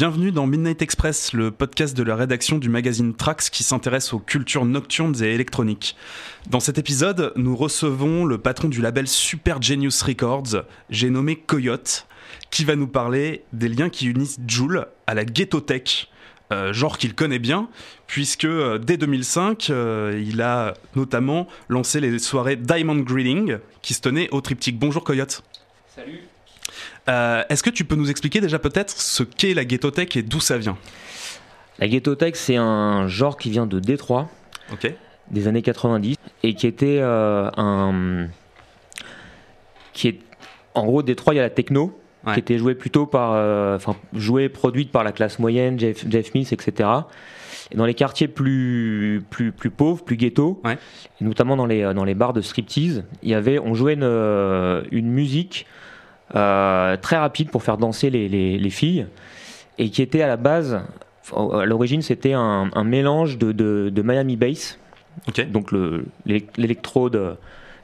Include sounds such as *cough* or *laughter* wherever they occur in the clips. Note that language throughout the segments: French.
Bienvenue dans Midnight Express, le podcast de la rédaction du magazine Trax qui s'intéresse aux cultures nocturnes et électroniques. Dans cet épisode, nous recevons le patron du label Super Genius Records, j'ai nommé Coyote, qui va nous parler des liens qui unissent Joule à la ghetto tech. Euh, genre qu'il connaît bien, puisque euh, dès 2005, euh, il a notamment lancé les soirées Diamond Greeting, qui se tenaient au triptyque. Bonjour Coyote. Salut. Est-ce que tu peux nous expliquer déjà peut-être ce qu'est la ghetto tech et d'où ça vient? La ghetto tech, c'est un genre qui vient de Détroit, des années 90, et qui était un... qui est... En gros, Détroit, il y a la techno, qui était jouée plutôt par, euh, enfin jouée produite par la classe moyenne, Jeff, Jeff Mills, etc. Et dans les quartiers plus plus plus pauvres, plus ghetto, et notamment dans les dans les bars de striptease, il y avait, on jouait une, euh, une musique euh, très rapide pour faire danser les, les, les, filles, et qui était à la base, à l'origine, c'était un, un, mélange de, de, de Miami bass, donc l'électro de,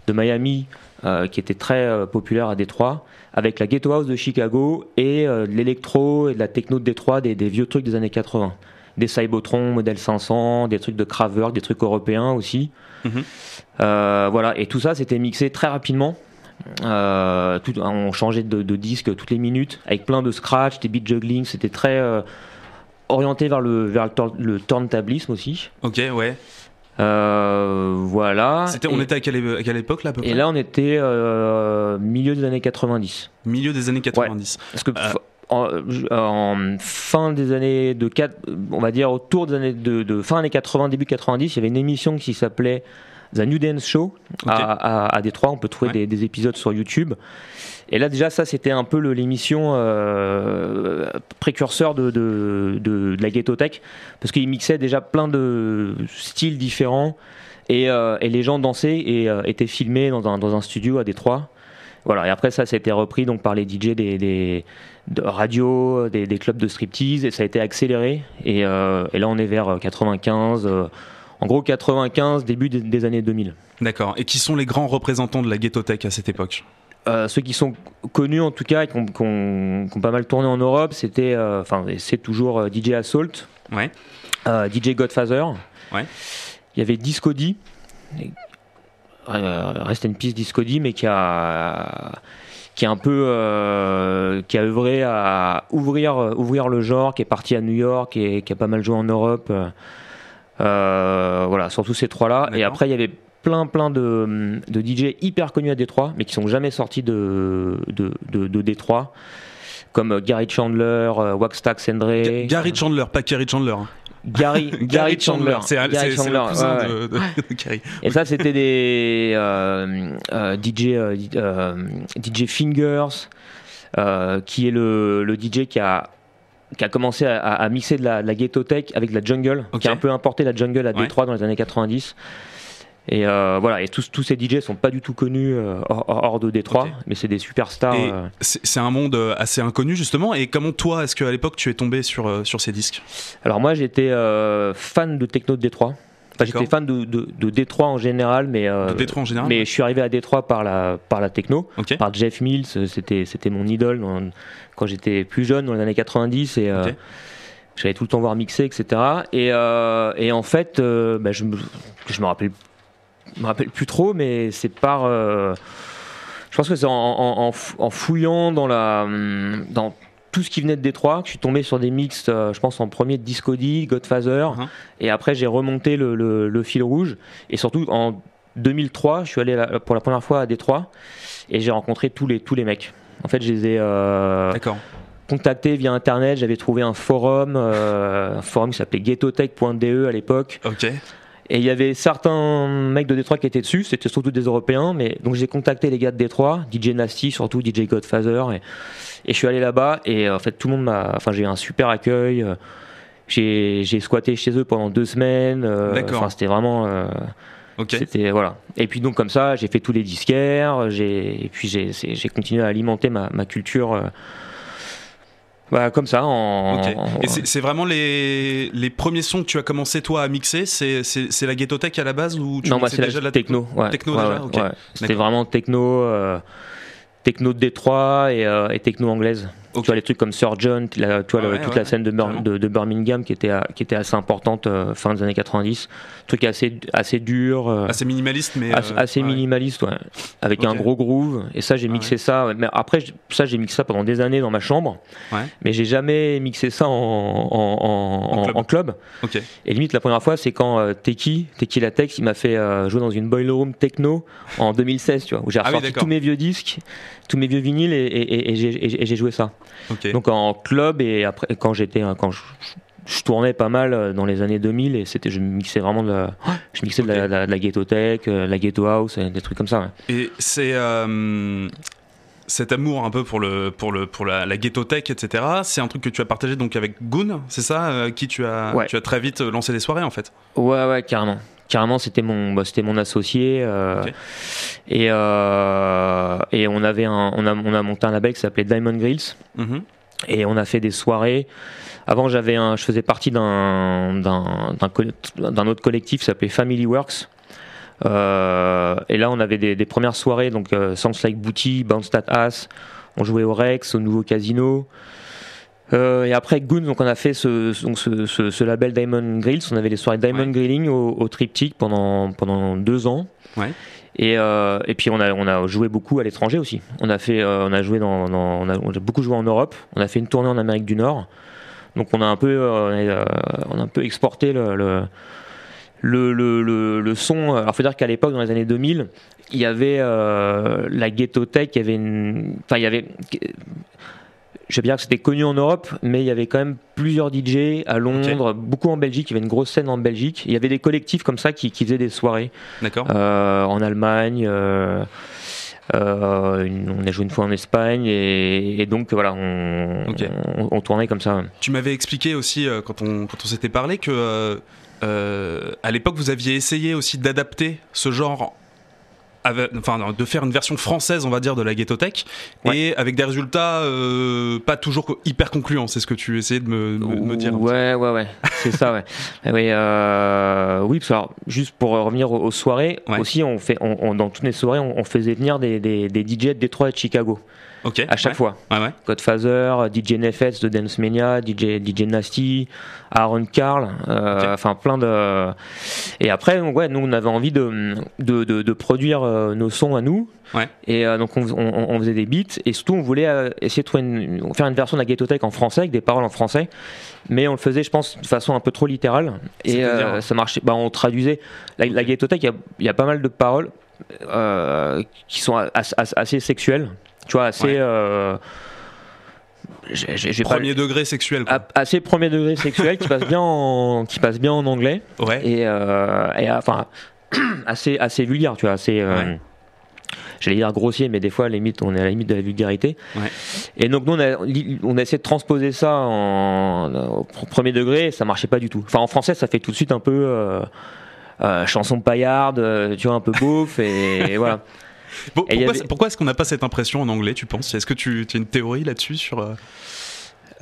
de Miami euh, qui était très euh, populaire à Détroit, avec la Ghetto House de Chicago et euh, l'électro et de la techno de Détroit, des, vieux trucs des années 80. Des Cybotron, modèle 500, des trucs de Kraftwerk, des trucs européens aussi. Mhm. voilà, et tout ça, c'était mixé très rapidement. On changeait de, disque toutes les minutes, avec plein de scratch, des beat juggling, c'était très orienté vers le, vers le, turntablisme aussi. Ok, ouais. Euh, voilà. C'était, on était à quelle, époque là à peu près? Et là on était euh, milieu des années 90. Milieu des années 90. Parce que euh. en, fin des années de 4, on va dire autour des années de, fin années 80, début 90, il y avait une émission qui s'appelait The New Dance Show à, à, Détroit. On peut trouver des, des, épisodes sur YouTube. Et là, déjà, ça, c'était un peu l'émission euh, précurseur de, de, de, la Ghetto Tech, parce qu'il mixait déjà plein de styles différents, et, euh, et les gens dansaient et euh, étaient filmés dans un, dans un studio à Détroit. Voilà, et après ça, ça a été repris donc par les DJ des, des de radio, des, des, clubs de striptease, et ça a été accéléré. Et, et là, on est vers 95, en gros 95, début des, des années 2000. D'accord. Et qui sont les grands représentants de la ghetto tech à cette époque? Euh, ceux qui sont connus en tout cas et qui ont, pas mal tourné en Europe, c'était, euh, enfin, c'est toujours euh, DJ Assault, ouais. DJ Godfather. Ouais. Il y avait Discody, reste une piste Discody, mais qui a qui a un peu qui a œuvré à ouvrir ouvrir le genre, qui est parti à New York et qui a pas mal joué en Europe. Voilà, surtout ces trois-là. Et après, il y avait plein plein de, de, DJ hyper connus à Détroit, mais qui sont jamais sortis de, de, de, Détroit, comme Gary Chandler, euh, Waxtax Sendre. Gary Chandler, pas Gary Chandler. Hein. Gary, *laughs* Gary, Chandler. C'est le cousin de, Gary. Et ça, c'était des euh, euh, DJ, DJ Fingers, qui est le, le DJ qui a qui a commencé à, à, mixer de la, la ghetto tech avec de la jungle, qui a un peu importé la jungle à Détroit dans les années 90. Et euh, voilà, et tous, tous ces DJ sont pas du tout connus euh, hors, de Détroit, mais c'est des superstars. Euh. C'est un monde assez inconnu justement. Et comment toi, est-ce qu'à l'époque tu es tombé sur, sur ces disques? Alors moi j'étais fan de techno de Détroit. Enfin, j'étais fan de, de, Détroit en général, mais de Détroit en général. Mais je suis arrivé à Détroit par la par la techno, par Jeff Mills. C'était c'était mon idole quand j'étais plus jeune dans les années 90 et j'allais tout le temps voir mixer, etc. Et, et en fait, bah, je me je me rappelle me rappelle plus trop, mais c'est par. Euh, je pense que c'est en, fouillant dans la dans tout ce qui venait de Détroit que je suis tombé sur des mix. Euh, je pense en premier Discody, Godfather, uh-huh. et après j'ai remonté le, fil rouge. Et surtout en 2003, je suis allé pour la première fois à Détroit et j'ai rencontré tous les tous les mecs. En fait, je les ai. Euh, contactés via internet, j'avais trouvé un forum, un forum qui s'appelait ghettotech.de à l'époque. Ok. Et il y avait certains mecs de Détroit qui étaient dessus, c'était surtout des Européens, mais donc j'ai contacté les gars de Détroit, DJ Nasty surtout, DJ Godfather, et, et je suis allé là-bas et en fait tout le monde m'a, enfin j'ai eu un super accueil, euh, j'ai, squatté chez eux pendant deux semaines, euh, enfin c'était vraiment, euh, c'était voilà. Et puis donc comme ça j'ai fait tous les disquaires, j'ai et puis j'ai, continué à alimenter ma, ma culture bah, comme ça. En, Et c'est vraiment les, les, premiers sons que tu as commencé toi à mixer? C'est la Ghetto Tech à la base ou tu Non, moi c'est déjà la techno. Techno? déjà? C'était vraiment techno, euh, techno de Détroit et, euh, et techno anglaise. Tu vois, les trucs comme Surgeon, tu vois, toute la scène de, de, Birmingham qui était, qui était assez importante euh, fin des années 90. Truc assez, assez dur. Euh, assez minimaliste, mais. Assez, minimaliste, ouais. Avec un gros groove. Et ça, j'ai mixé ça. Mais après, ça, j'ai mixé ça pendant des années dans ma chambre. Mais j'ai jamais mixé ça en, en, club. Et limite, la première fois, c'est quand euh, Teki, Teki Latex, il m'a fait jouer dans une boiler room techno en 2016, tu vois, où j'ai ah ressorti tous mes vieux disques, tous mes vieux vinyles et, et j'ai joué ça. Donc en club et après quand j'étais quand je, tournais pas mal euh, dans les années 2000 et c'était je mixais vraiment de la, je mixais de, la, ghetto tech, euh, la ghetto house, des trucs comme ça. Et c'est euh, cet amour un peu pour le pour le pour la, ghetto tech etc. C'est un truc que tu as partagé donc avec Goon, c'est ça, qui tu as tu as très vite lancé des soirées en fait? Ouais ouais carrément carrément c'était mon bah, c'était mon associé et et on avait un on a on a monté un label qui s'appelait Diamond Grills. Mm-hmm. et on a fait des soirées. Avant j'avais un je faisais partie d'un d'un d'un autre collectif qui s'appelait Family Works. Euh, et là on avait des, des premières soirées donc euh, Sounds Like Booty Bounce That Ass. On jouait au Rex au nouveau casino. euh, et après Goons, donc on a fait ce, donc ce, ce, label Diamond Grills. On avait les soirées Diamond Grilling au, au, Triptych pendant pendant deux ans. Ouais. Et, euh, et puis on a on a joué beaucoup à l'étranger aussi. On a fait euh, on a joué dans, dans on, a, on, a, beaucoup joué en Europe. On a fait une tournée en Amérique du Nord. Donc on a un peu euh, on a un peu exporté le, le le, le, le, son. Alors, faut dire qu'à l'époque, dans les années 2000, il y avait euh, la ghetto tech, il y avait une, enfin, il y avait je veux dire que c'était connu en Europe, mais il y avait quand même plusieurs DJ à Londres, beaucoup en Belgique. Il y avait une grosse scène en Belgique. Il y avait des collectifs comme ça qui, faisaient des soirées. D'accord. Euh, en Allemagne. Euh, euh, on a joué une fois en Espagne et, donc voilà, on, tournait comme ça. Tu m'avais expliqué aussi quand on, quand on s'était parlé que à l'époque vous aviez essayé aussi d'adapter ce genre enfin, de faire une version française, on va dire, de la Ghetto Tech, et avec des résultats euh, pas toujours hyper concluants. C'est ce que tu essayais de me, me, dire. Ouais, ouais, ouais, c'est ça, ouais. *laughs* oui, euh, oui, parce que alors, juste pour revenir aux, soirées, aussi, on fait, on, dans toutes les soirées, on, faisait venir des, des, des DJ de Détroit et de Chicago. Okay, à chaque fois. Ouais, Godfather, DJ Nefetz de Dance Mania, DJ, DJ Nasty, Aaron Carl, euh, enfin plein de. Et après, ouais, nous on avait envie de, de, de, produire euh, nos sons à nous. Ouais. Et euh, donc on, on, faisait des beats et surtout on voulait essayer de une, faire une version de la Ghetto Tech en français avec des paroles en français, mais on le faisait, je pense, de façon un peu trop littérale et ça marchait. Bah, on traduisait la, la Ghetto Tech. Il y, a pas mal de paroles qui sont assez sexuelles tu vois, assez. Euh, premier degré sexuel. Assez premier degré sexuel qui passe bien en, qui passe bien en anglais. Ouais. Et, euh, et enfin, *clears throat* assez, assez vulgaire, tu vois, assez. Euh, j'allais dire grossier, mais des fois, à la limite, on est à la limite de la vulgarité. Ouais. Et donc, nous, on a, on a essayé de transposer ça en, au premier degré, et ça marchait pas du tout. Enfin, en français, ça fait tout de suite un peu euh, euh chanson paillarde, tu vois, un peu beauf, et voilà *laughs* pourquoi, est-ce qu'on n'a pas cette impression en anglais, tu penses? Est-ce que tu, as une théorie là-dessus sur... Euh,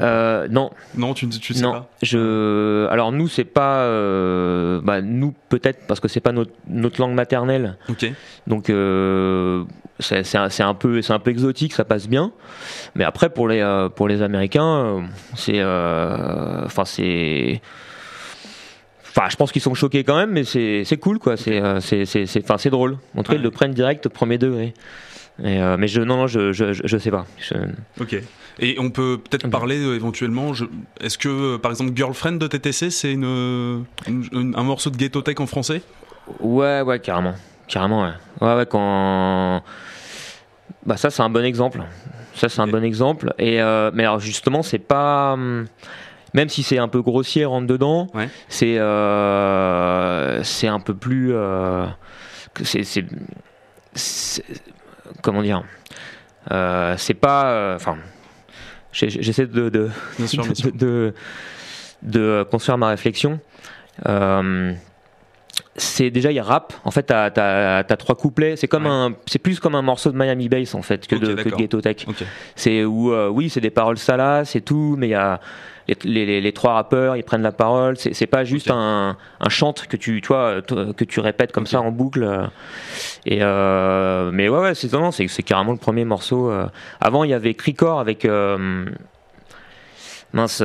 euh, non. Non, tu, tu sais non. pas? Je. Alors nous, c'est pas. Euh, bah, nous peut-être parce que c'est pas notre, notre, langue maternelle. Ok. Donc c'est un, peu c'est un peu exotique, ça passe bien. Mais après pour les pour les Américains, c'est enfin c'est Enfin, je pense qu'ils sont choqués quand même, mais c'est cool, quoi. C'est euh, c'est drôle. En tout cas, ils le prennent direct au premier degré. Euh, mais je, non, non, je, je, je sais pas. Ok. Et on peut peut-être parler euh, éventuellement. Est-ce que, par exemple, Girlfriend de TTC, c'est une, un morceau de ghetto tech en français? Ouais, ouais, carrément. Carrément, ouais. Ouais, ouais, quand. Bah, ça, c'est un bon exemple. Ça, c'est un bon exemple. Et, mais alors, justement, c'est pas. Même si c'est un peu grossier rentre dedans, c'est euh, c'est un peu plus euh, c'est comment dire euh, c'est pas enfin j'essaie de de, *laughs* de, de, construire ma réflexion. C'est déjà il rap. En fait t'as as, trois couplets. C'est comme un c'est plus comme un morceau de Miami Bass en fait que de, Ghetto Tech. C'est où oui c'est des paroles salaces et tout mais il y a les, trois rappeurs, ils prennent la parole. C'est pas juste un, un chant que tu, toi, que tu répètes comme ça en boucle. Et mais ouais, ouais c'est c'est carrément le premier morceau. Avant, il y avait Cricor avec mince, il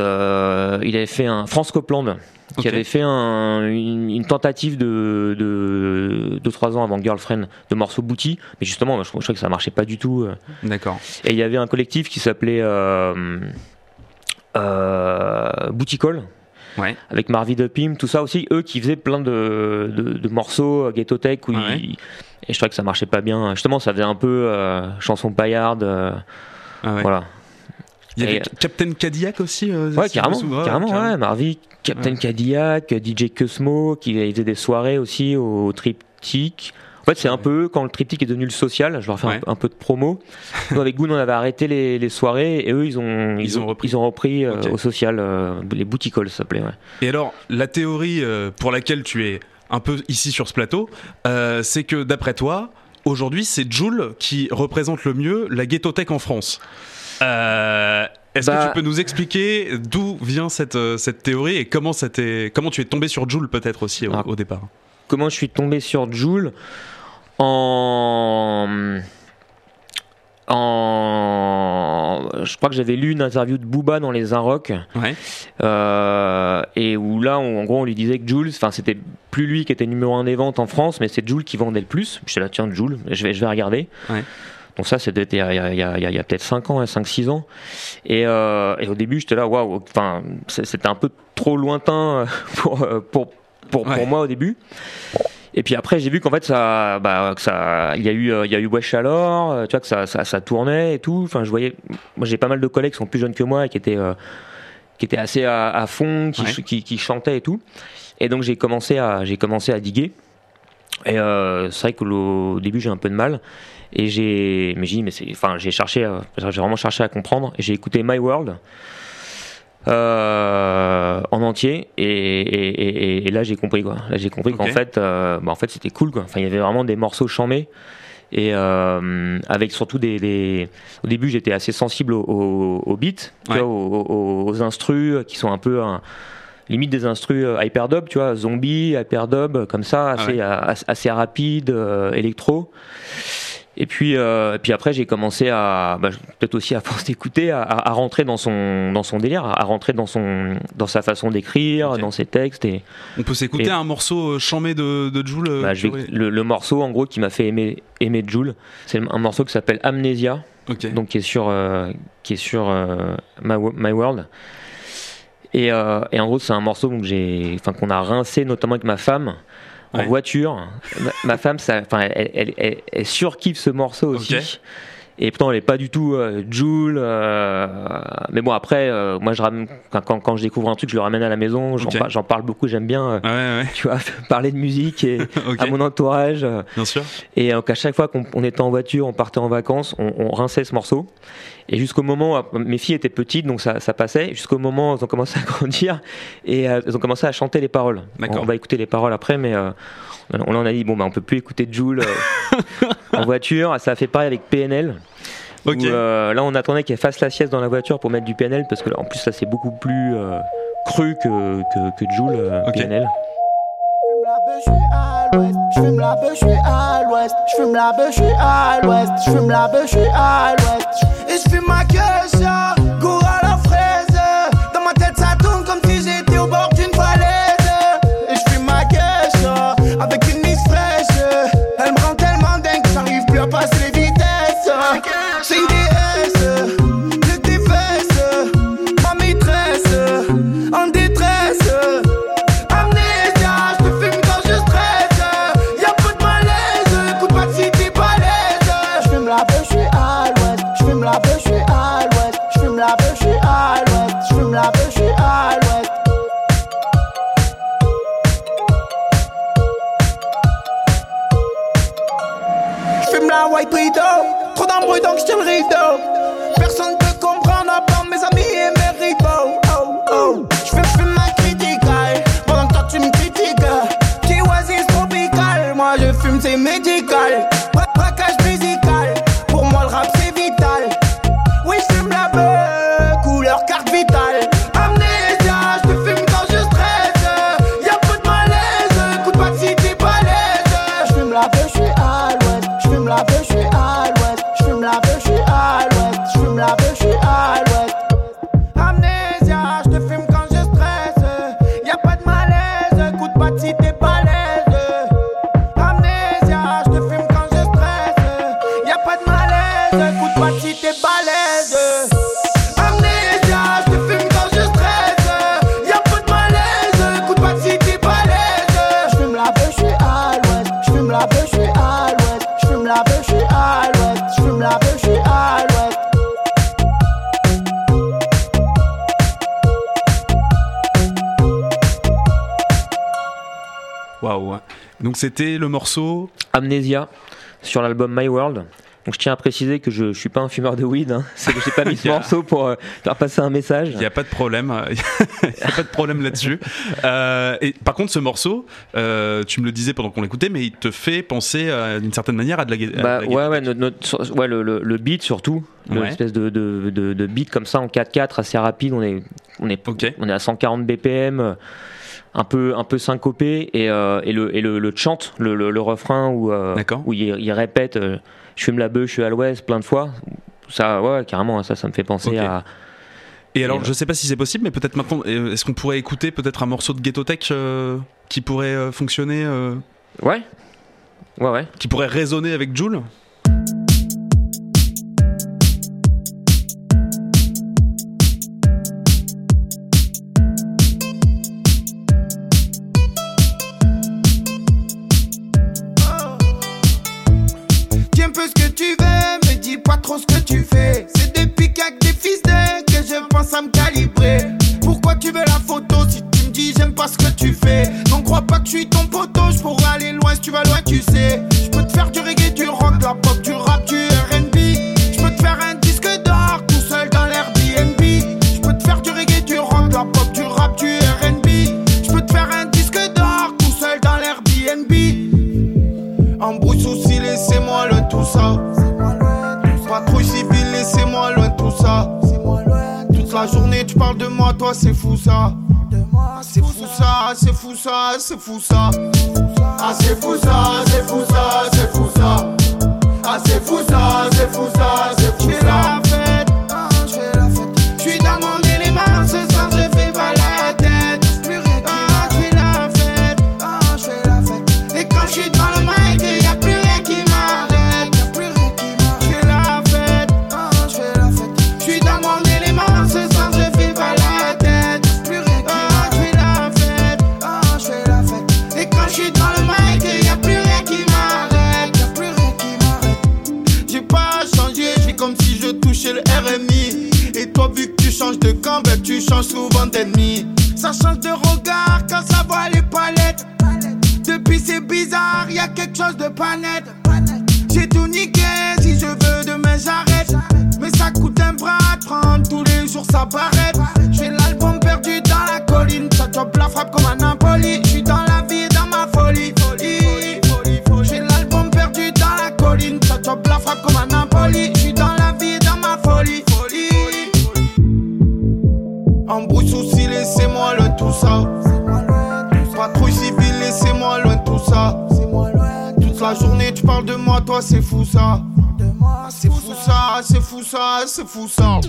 avait fait un France Copland qui avait fait une, tentative de, de, 3 ans avant Girlfriend de morceaux Booty, mais justement, je, crois que ça marchait pas du tout. Euh. D'accord. Et il y avait un collectif qui s'appelait euh, euh, Call. Ouais. Avec Marvin de Pim, tout ça aussi, eux qui faisaient plein de, de, morceaux Ghetto Tech où et je trouvais que ça marchait pas bien. Justement, ça faisait un peu chanson paillarde. Ah voilà. Il y avait Captain Cadillac aussi Ouais, carrément, carrément, ouais, Marvin, Captain Cadillac, DJ Cosmo, qui faisait des soirées aussi au Triptyque. En fait, c'est un peu quand le triptyque est devenu le social. Je vais refaire un, peu de promo. Nous, avec Goon, on avait arrêté les, soirées et eux, ils ont, ils, ont, repris, ils ont repris euh, au social. Euh, les bouticoles, ça s'appelait. Et alors, la théorie euh, pour laquelle tu es un peu ici sur ce plateau, c'est que d'après toi, aujourd'hui, c'est Joule qui représente le mieux la ghetto-tech en France. Est-ce que tu bah- peux nous expliquer d'où vient cette, euh, cette théorie et comment, comment tu es tombé sur Joule peut-être aussi au, départ? Comment je suis tombé sur Joule? En... en... Je crois que j'avais lu une interview de Booba dans les Inrock ouais. Euh, et où là, en gros, on lui disait que Jules, enfin, c'était plus lui qui était numéro un des ventes en France, mais c'est Jules qui vendait le plus. Je suis là, tiens, Jules, je vais, je vais regarder. Ouais. Donc ça, c'était il y a, peut-être 5 ans, 5-6 hein, ans. Euh, et, au début, j'étais là, waouh, enfin, c'était un peu trop lointain pour, pour, pour, pour moi au début. Et puis après, j'ai vu qu'en fait, ça, bah, que ça, il y a eu, il y a eu Wesh alors, tu vois, que ça, ça, ça, tournait et tout. Enfin, je voyais, moi, j'ai pas mal de collègues qui sont plus jeunes que moi et qui étaient, euh, qui étaient assez à, fond, qui, qui, qui, chantaient et tout. Et donc, j'ai commencé à, j'ai commencé à diguer. Et euh, c'est vrai qu'au début, j'ai un peu de mal. Et j'ai, mais j'ai, mais c'est, enfin, j'ai cherché, euh, j'ai vraiment cherché à comprendre. Et j'ai écouté My World euh, en entier, et, et, là j'ai compris quoi. Là j'ai compris qu'en fait, euh, bah, en fait c'était cool quoi. Enfin, il y avait vraiment des morceaux chamés. Et euh, avec surtout des, des, au début j'étais assez sensible aux, au, beats aux, aux, aux, instrus qui sont un peu un, limite des instrus hyperdub tu vois zombie hyperdub comme ça ah assez, assez, assez rapide électro et puis, euh, et puis après, j'ai commencé à, bah, peut-être aussi à *laughs* force d'écouter, à, à, rentrer dans son, dans son délire, à rentrer dans, son, dans sa façon d'écrire, dans ses textes. Et, On peut s'écouter un morceau euh, chamé de, de Joule euh, bah, le, le, morceau, en gros, qui m'a fait aimer, aimer Joule, c'est un morceau qui s'appelle Amnesia, donc qui est sur, euh, qui est sur euh, My, My, World. Et, et en gros, c'est un morceau qu'on a rincé notamment avec ma femme en voiture. Ma, femme, ça, elle, elle, elle, elle, surkiffe ce morceau aussi. Et pourtant, elle est pas du tout euh, Joule. Euh, mais bon, après, euh, moi, je ramène, quand, quand, je découvre un truc, je le ramène à la maison. J'en parle beaucoup. J'aime bien, euh, tu vois, *laughs* parler de musique et *laughs* à mon entourage. Bien sûr. Et donc, à chaque fois qu'on était en voiture, on partait en vacances, on, on rinçait ce morceau. Et jusqu'au moment, mes filles étaient petites, donc ça, ça passait. Jusqu'au moment où elles ont commencé à grandir et elles ont commencé à chanter les paroles. On, va écouter les paroles après, mais on en a dit bon bah on peut plus écouter Joule *laughs* en voiture. Ça a fait pareil avec PNL. Euh, là, on attendait qu'elle fasse la sieste dans la voiture pour mettre du PNL parce que en plus, ça c'est beaucoup plus euh, cru que, que, que Joule euh, PNL. Je fume la beuh, je suis à l'ouest. Je fume la beuh, je suis à l'ouest. Je fume la beuh, je suis à l'ouest. Et je fume ma Donc c'était le morceau Amnesia sur l'album My World. Donc je tiens à préciser que je ne suis pas un fumeur de weed, hein. c'est que j'ai pas mis *laughs* ce morceau pour euh, faire passer un message. Il n'y a pas de problème, *laughs* il n'y a pas de problème là-dessus. Euh, et par contre, ce morceau, euh, tu me le disais pendant qu'on l'écoutait, mais il te fait penser d'une certaine manière à de la, bah, ouais, ouais, ouais le, le, beat surtout, une espèce de, de, de, beat comme ça en 4-4 assez rapide. On est, on est, on est à 140 BPM un peu un peu syncopé et, et le et le, chant le, le, refrain où où il, il répète je fume la bœuf, je suis à l'ouest plein de fois. Ça, ouais, carrément, ça, ça me fait penser à. Et alors, je sais pas si c'est possible, mais peut-être maintenant, euh, est-ce qu'on pourrait écouter peut-être un morceau de Ghetto Tech euh, qui pourrait euh, fonctionner Ouais. Ouais, ouais. Qui pourrait résonner avec Joule? Calibrer. Pourquoi tu veux la photo si tu me dis j'aime pas ce que tu fais? Non, crois pas que je suis ton poteau, je pourrais aller loin si tu vas loin, tu sais. Je peux te faire du reggae, du rock, de la pop, du rap, du RB. Je peux te faire un disque d'or tout seul dans l'Airbnb. Je peux te faire du reggae, du rock, de la pop, du rap, du RB. Je peux te faire un disque d'or tout seul dans l'Airbnb. Tu parles de moi, toi, c'est fou ça. C'est fou ça, c'est fou ça, c'est fou ça. Ah, c'est fou ça, c'est fou ça, c'est fou ça. Ah, c'est fou ça, c'est fou ça, c'est fou ça. C'est bizarre, y a quelque chose de pas net. J'ai tout niqué, si je veux demain j'arrête. Mais ça coûte un bras prendre tous les jours ça paraît. J'ai l'album perdu dans la colline, ça chope la frappe comme un impoli. J'suis dans la vie, dans ma folie. J'ai l'album perdu dans la colline, ça chope la frappe comme un impoli. La journée, tu parles de moi, toi, c'est fou ça. C'est fou ça, c'est fou ça, c'est fou ça.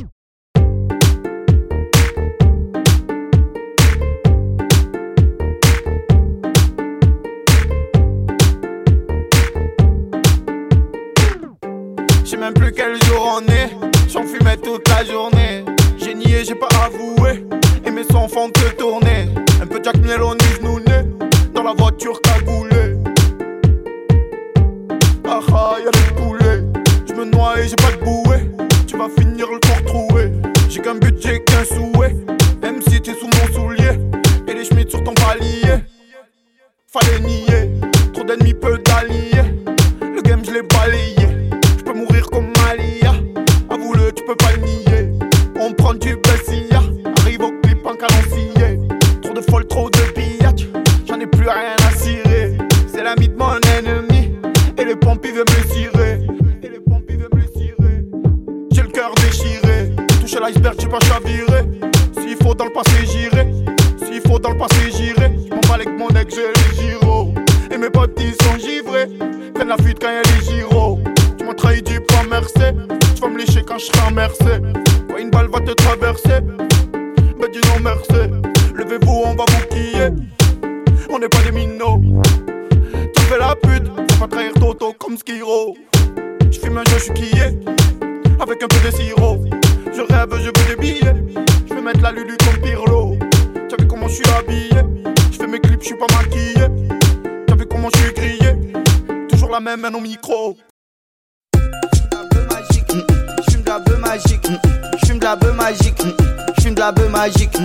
Je sais même plus quel jour on est. J'en fumais toute la journée nié, j'ai pas avoué. Et mes sons font que tourner. Un peu Jack Mieloni, né Dans la voiture cagoulée. J'ai pas de bouée. Tu vas finir le corps troué. J'ai qu'un budget, qu'un souhait. Même si t'es sous mon soulier. Et les schmitts sur ton palier. Fallait nier. Fais la pute, faut pas trahir Toto comme Skiro. Je fume un jeu, je suis quillé, avec un peu de sirop. Je rêve, je veux des billets. Vais mettre la lulu comme Pirlo. Tu vu comment je suis habillé? Je fais mes clips, je suis pas maquillé. Tu vu comment je suis grillé? Toujours la même main au micro. Je fume de la bœuf magique. Je fume de la bœuf magique. Je fume de la bœuf magique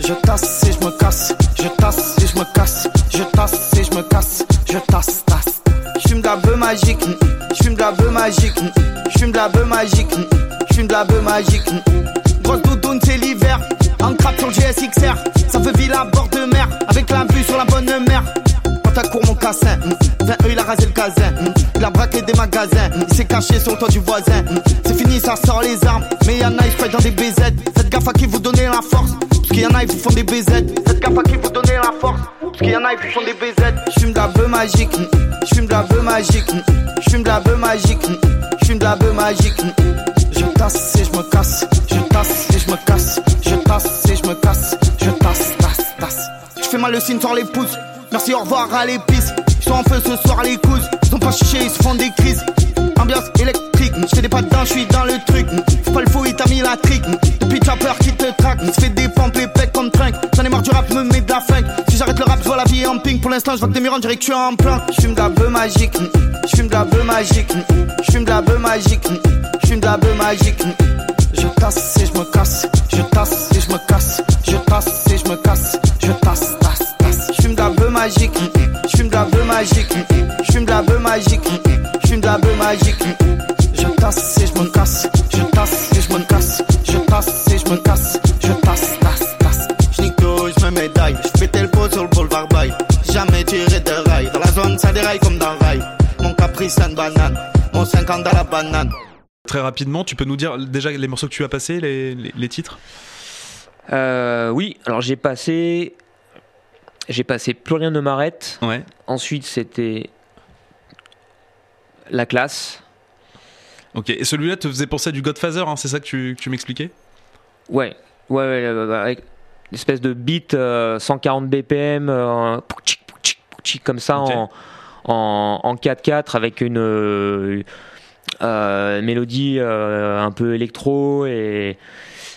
je tasse et je me casse, je tasse et je me casse, je tasse et je me casse, je tasse, tasse. Je fume de la bœuf magique, je fume de la bœuf magique, je fume de la bœuf magique, je fume de la bœuf magique. Grosse doudoune, c'est l'hiver, en crabe sur le GSXR, ça fait ville à bord de mer, avec la vue sur la bonne mer. Quand court mon cassin, 20 il a rasé le casin, il a braqué des magasins, il s'est caché sur le toit du voisin. C'est fini, ça sort les armes, mais y'en a, ils dans des BZ. Faites gaffe à qui vous donnez la force. Parce qu'il y en a, ils vous font des BZ. Gaffe à qui vous donnez la force. Parce qu'il y en a, ils vous font des BZ. J'fume de la bœuf magique. J'fume de la bœuf magique. J'fume de la bœuf magique. J'fume de la bœuf magique. Je tasse et je me casse. Je tasse et je me casse. Je tasse et je me casse. Je tasse, tasse, tasse. Je fais mal le signe sur les pouces. Merci, au revoir à l'épice. Ils sont en feu ce soir, les couses. Ils sont pas chichés, ils se font des crises. Ambiance électrique, je fais des pas dedans, je suis dans le truc. Faut pas le fou, il t'a mis la trique. Depuis t'as peur qui traque, se fait des pompes, les pecs comme trinque. J'en ai marre du rap, me mets de la. Si j'arrête le rap, je vois la vie en ping. Pour l'instant, je vois que des murs, on dirait que tu es en plein. J'fume de la bœuf magique, j'fume de la bœuf magique, j'fume de la bœuf magique, j'fume de la bœuf magique. Je tasse et je me casse, je tasse et je me casse, je tasse et je me casse, je tasse, tasse, tasse. J'fume de la magique, j'fume de la bœuf magique, j'fume de la bœuf magique, j'fume de la bœuf magique. Je tasse et je me casse, rail. Mon caprice une banane, mon 50 à la banane. Très rapidement, tu peux nous dire déjà les morceaux que tu as passés, les, les, les titres? Euh, oui, alors j'ai passé. J'ai passé Plus rien ne m'arrête. Ouais. Ensuite, c'était. La classe. Ok. Et celui-là te faisait penser à du Godfather, hein, c'est ça que tu, que tu m'expliquais? Ouais. Ouais, ouais, euh, avec une espèce de beat euh, 140 BPM, euh, pouchik, comme ça en, en, en 4-4 avec une euh, mélodie euh, un peu électro et.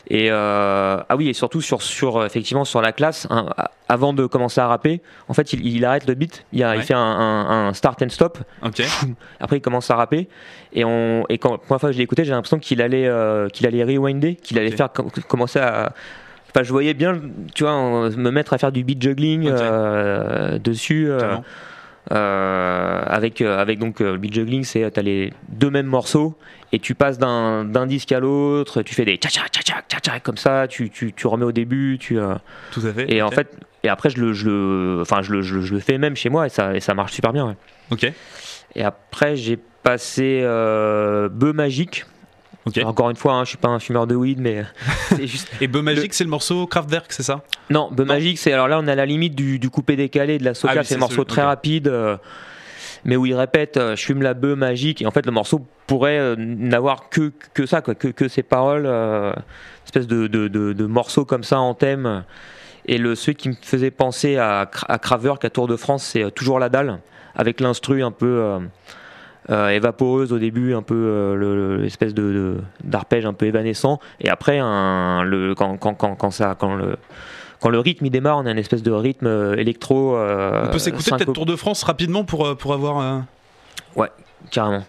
Et euh, ah oui et surtout sur sur effectivement sur la classe hein, avant de commencer à rapper en fait il, il arrête le beat il, a, il fait un, un- un start and stop. *laughs* Après il commence à rapper et on et quand la première fois que je l'ai écouté j'ai l'impression qu'il allait euh, qu'il allait rewinder qu'il allait faire com- commencer à enfin je voyais bien tu vois me mettre à faire du beat juggling euh, dessus avec euh, avec donc euh, le beat juggling c'est t'as les deux mêmes morceaux et tu passes d'un d'un disque à l'autre tu fais des tcha tcha tcha tcha tcha comme ça tu, tu, tu remets au début tu euh, Tout à fait. et en fait et après je le je le enfin je le, je, le- je le fais même chez moi et ça et ça marche super bien ouais. Ok. Et après, j'ai passé euh, Bœuf Magique. Encore une fois, hein, je suis pas un fumeur de weed, mais *laughs* c'est juste. Et Beu Magique, c'est le morceau Kraftwerk, c'est ça? Non, Bœuf Magique, c'est alors là, on est à la limite du, du coupé décalé de la soca. Ah oui, c'est un morceau celui- très rapide, euh, mais où il répète euh, "Je fume la bœuf magique". Et en fait, le morceau pourrait euh, n'avoir que que ça, quoi, que que ces paroles, euh, espèce de, de, de, de morceaux comme ça en thème. Et le celui qui me faisait penser à, à Kraftwerk à Tour de France, c'est euh, toujours la dalle, avec l'instru un peu. Euh, évaporeuse au début, un peu euh, le- l'espèce de d'arpège un peu évanescent, et après un, le, quand, quand, quand, quand ça, quand le quand le rythme il démarre, on a une espèce de rythme euh, électro. euh, On peut s'écouter peut-être Tour de France rapidement pour, pour avoir. Ouais, carrément.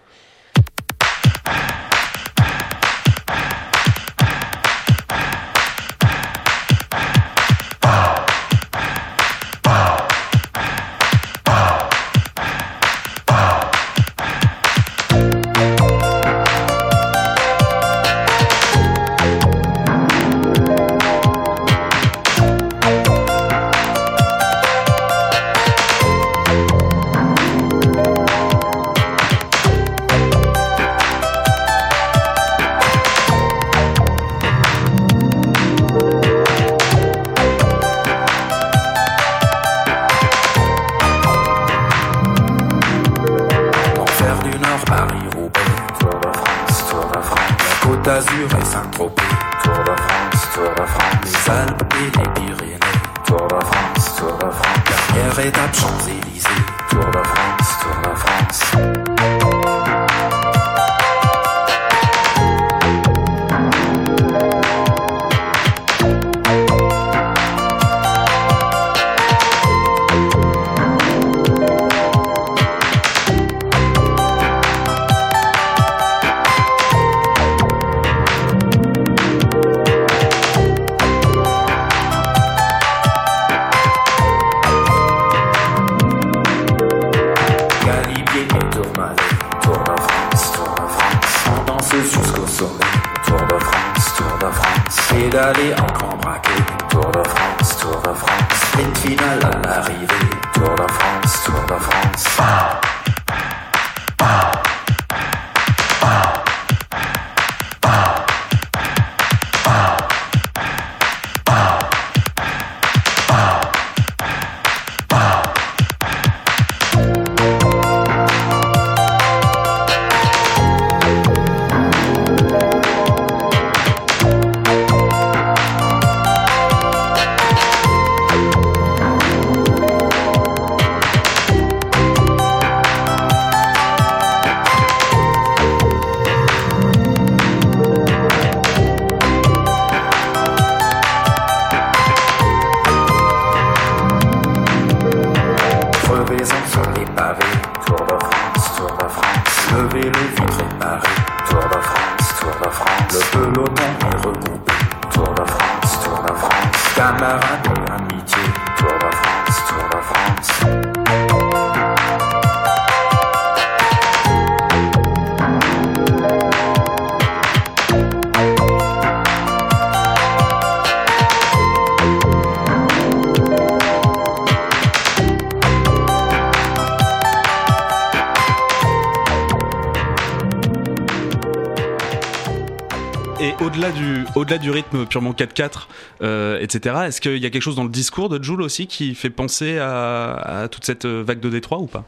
Au-delà du rythme purement 4-4, euh, etc., est-ce qu'il y a quelque chose dans le discours de Jules aussi qui fait penser à, toute cette vague de Détroit ou pas?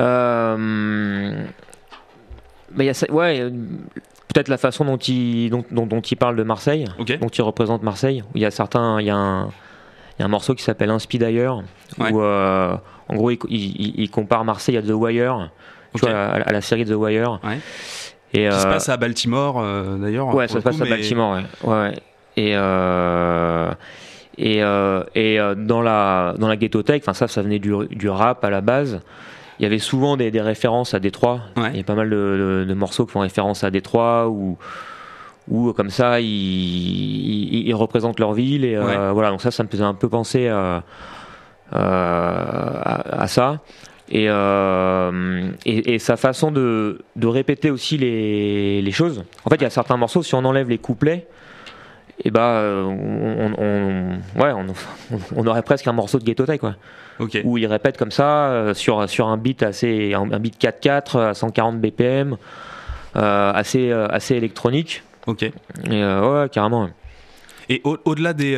Euh, bah, y a, ouais, peut-être la façon dont il, dont, dont, il parle de Marseille, dont il représente Marseille. il y a certains, il y a un, il y a un morceau qui s'appelle Inspi d'ailleurs, où euh, en gros il, il, compare Marseille à The Wire, à, à, la série The Wire. Ouais. Et, qui se euh, passe à Baltimore euh, d'ailleurs. Ouais, ça se passe à Baltimore, ouais. ouais. Et euh, et, et dans la dans la enfin ça ça venait du, du, rap à la base il y avait souvent des, des références à Détroit il y a pas mal de, de, morceaux qui font référence à Détroit ou ou comme ça ils, ils, représentent leur ville et voilà donc ça ça me faisait un peu penser à, à, à ça euh, et, et, sa façon de, de répéter aussi les, les, choses. En fait, il y a certains morceaux, si on enlève les couplets, et eh bah, on, on, ouais, *laughs* on, aurait presque un morceau de Ghetto Tech, quoi. Où il répète comme ça, euh, sur, sur un beat assez, un, beat 4-4 à 140 BPM, euh, assez, assez électronique. Ok. Et ouais, carrément. Et au-delà des,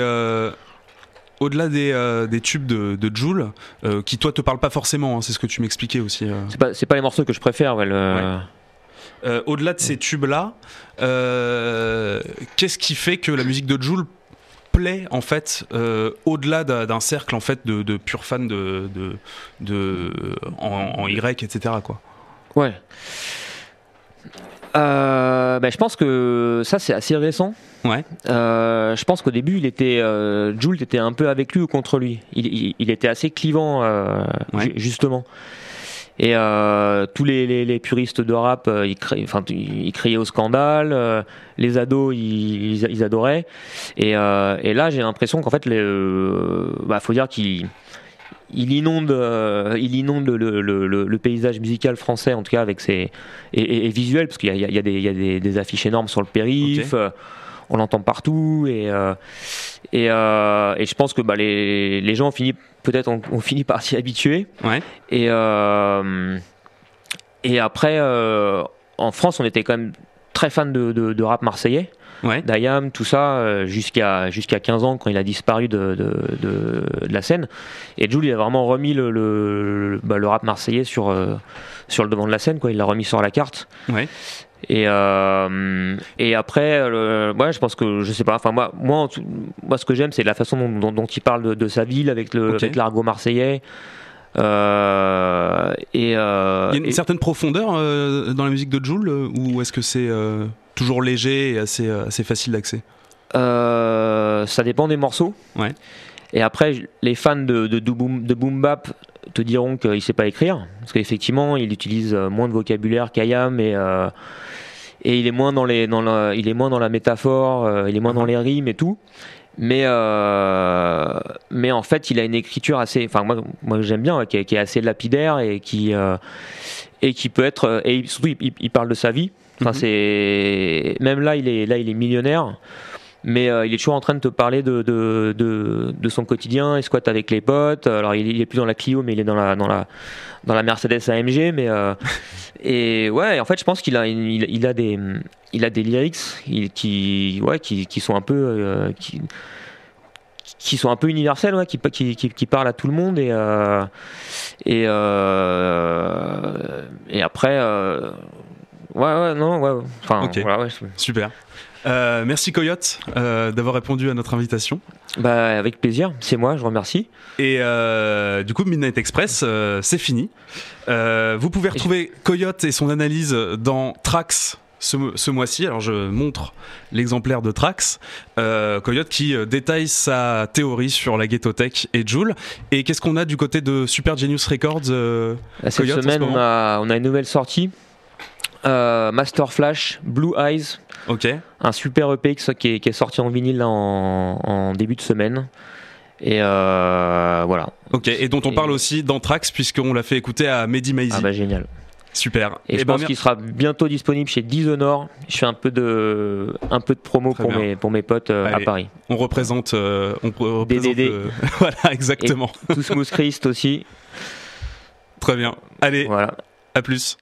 au-delà des, euh, des, tubes de, de Joule, euh, qui toi te parlent pas forcément, hein, c'est ce que tu m'expliquais aussi. Euh. C'est pas, pas, les morceaux que je préfère. Ouais, au-delà de ces tubes-là, qu'est-ce qui fait que la musique de Joule plaît en fait au-delà d'un cercle en fait de, de purs fans de, de, en, en, Y, etc. Quoi? Ouais. Ben, je pense que ça c'est assez récent. Ouais. Euh, je pense qu'au début, il était, euh, Jules était un peu avec lui ou contre lui. Il, il, était assez clivant, euh, justement. Et euh, tous les, les, puristes de rap, euh, ils, criaient, enfin, ils criaient au scandale. Euh, les ados, ils, ils adoraient. Et, et là, j'ai l'impression qu'en fait, il bah, faut dire qu'il il inonde, il inonde le, le, le, paysage musical français, en tout cas avec ses et, et, visuel, parce qu'il y a, il y a, des, il y a des, des, affiches énormes sur le périph on l'entend partout et euh, et, euh, et, je pense que bah, les, les gens ont fini peut-être ont, fini par s'y habituer. Ouais. Et euh, et après en France on était quand même très fan de, de, rap marseillais. Ouais. D'Ayam, tout ça, jusqu'à jusqu'à 15 ans quand il a disparu de, de, de, la scène. Et Jules, il a vraiment remis le, le, bah, le rap marseillais sur, sur le devant de la scène, quoi. il l'a remis sur la carte. Ouais. Et, euh, et après, le, ouais, je pense que je sais pas. Enfin, moi, moi, moi ce que j'aime, c'est la façon dont, dont, il parle de, de, sa ville avec le avec l'argot marseillais. Euh, et, euh, il y a une certaine profondeur dans la musique de Jules, ou est-ce que c'est toujours léger et assez assez facile d'accès? Ça dépend des morceaux. Ouais. Et après, les fans de, de, de, boom, de boom bap te diront qu'il sait pas écrire, parce qu'effectivement, il utilise moins de vocabulaire qu'Ayam et et il est moins dans les dans la, il est moins dans la métaphore, euh, il est moins dans les rimes et tout. Mais euh, mais en fait, il a une écriture assez, enfin moi, moi j'aime bien, qui, est, assez lapidaire et qui euh, et qui peut être et surtout il, parle de sa vie. Enfin, mhm. c'est même là, il est là, il est millionnaire mais euh, il est toujours en train de te parler de, de, de, son quotidien, il squatte avec les potes. Alors il, est plus dans la Clio, mais il est dans la, dans la, dans la Mercedes AMG. Mais, euh, et ouais, en fait, je pense qu'il a, il, a, des, il a des lyrics qui, ouais, qui, qui sont un peu. Euh, qui, qui sont un peu universels, qui, qui, qui, parlent à tout le monde et et, et après ouais ouais non ouais enfin voilà, ouais, super euh, merci Coyote euh, d'avoir répondu à notre invitation. Bah, avec plaisir, c'est moi, je vous remercie. Et euh, du coup, Midnight Express, c'est fini. vous pouvez retrouver Coyote et son analyse dans Trax ce, mois-ci. Alors je montre l'exemplaire de Trax, Coyote qui détaille sa théorie sur la ghetto tech et Joule. Et qu'est-ce qu'on a du côté de Super Genius Records Cette semaine, on a, on a une nouvelle sortie. Master Flash, Blue Eyes, Ok. Un super EP qui est, sorti en vinyle en, début de semaine. Et euh, voilà. Ok, et dont on parle aussi d'Anthrax, puisqu'on l'a fait écouter à Mehdi Maizy. Ah bah génial. Super. Et, je ben, pense qu'il sera bientôt disponible chez Dishonored. Je fais un peu de, un peu de promo pour mes, pour mes potes euh, à Paris. On représente. Euh, on représente *laughs* voilà, exactement. Et Smooth Christ aussi. Très bien. Allez, voilà. à plus.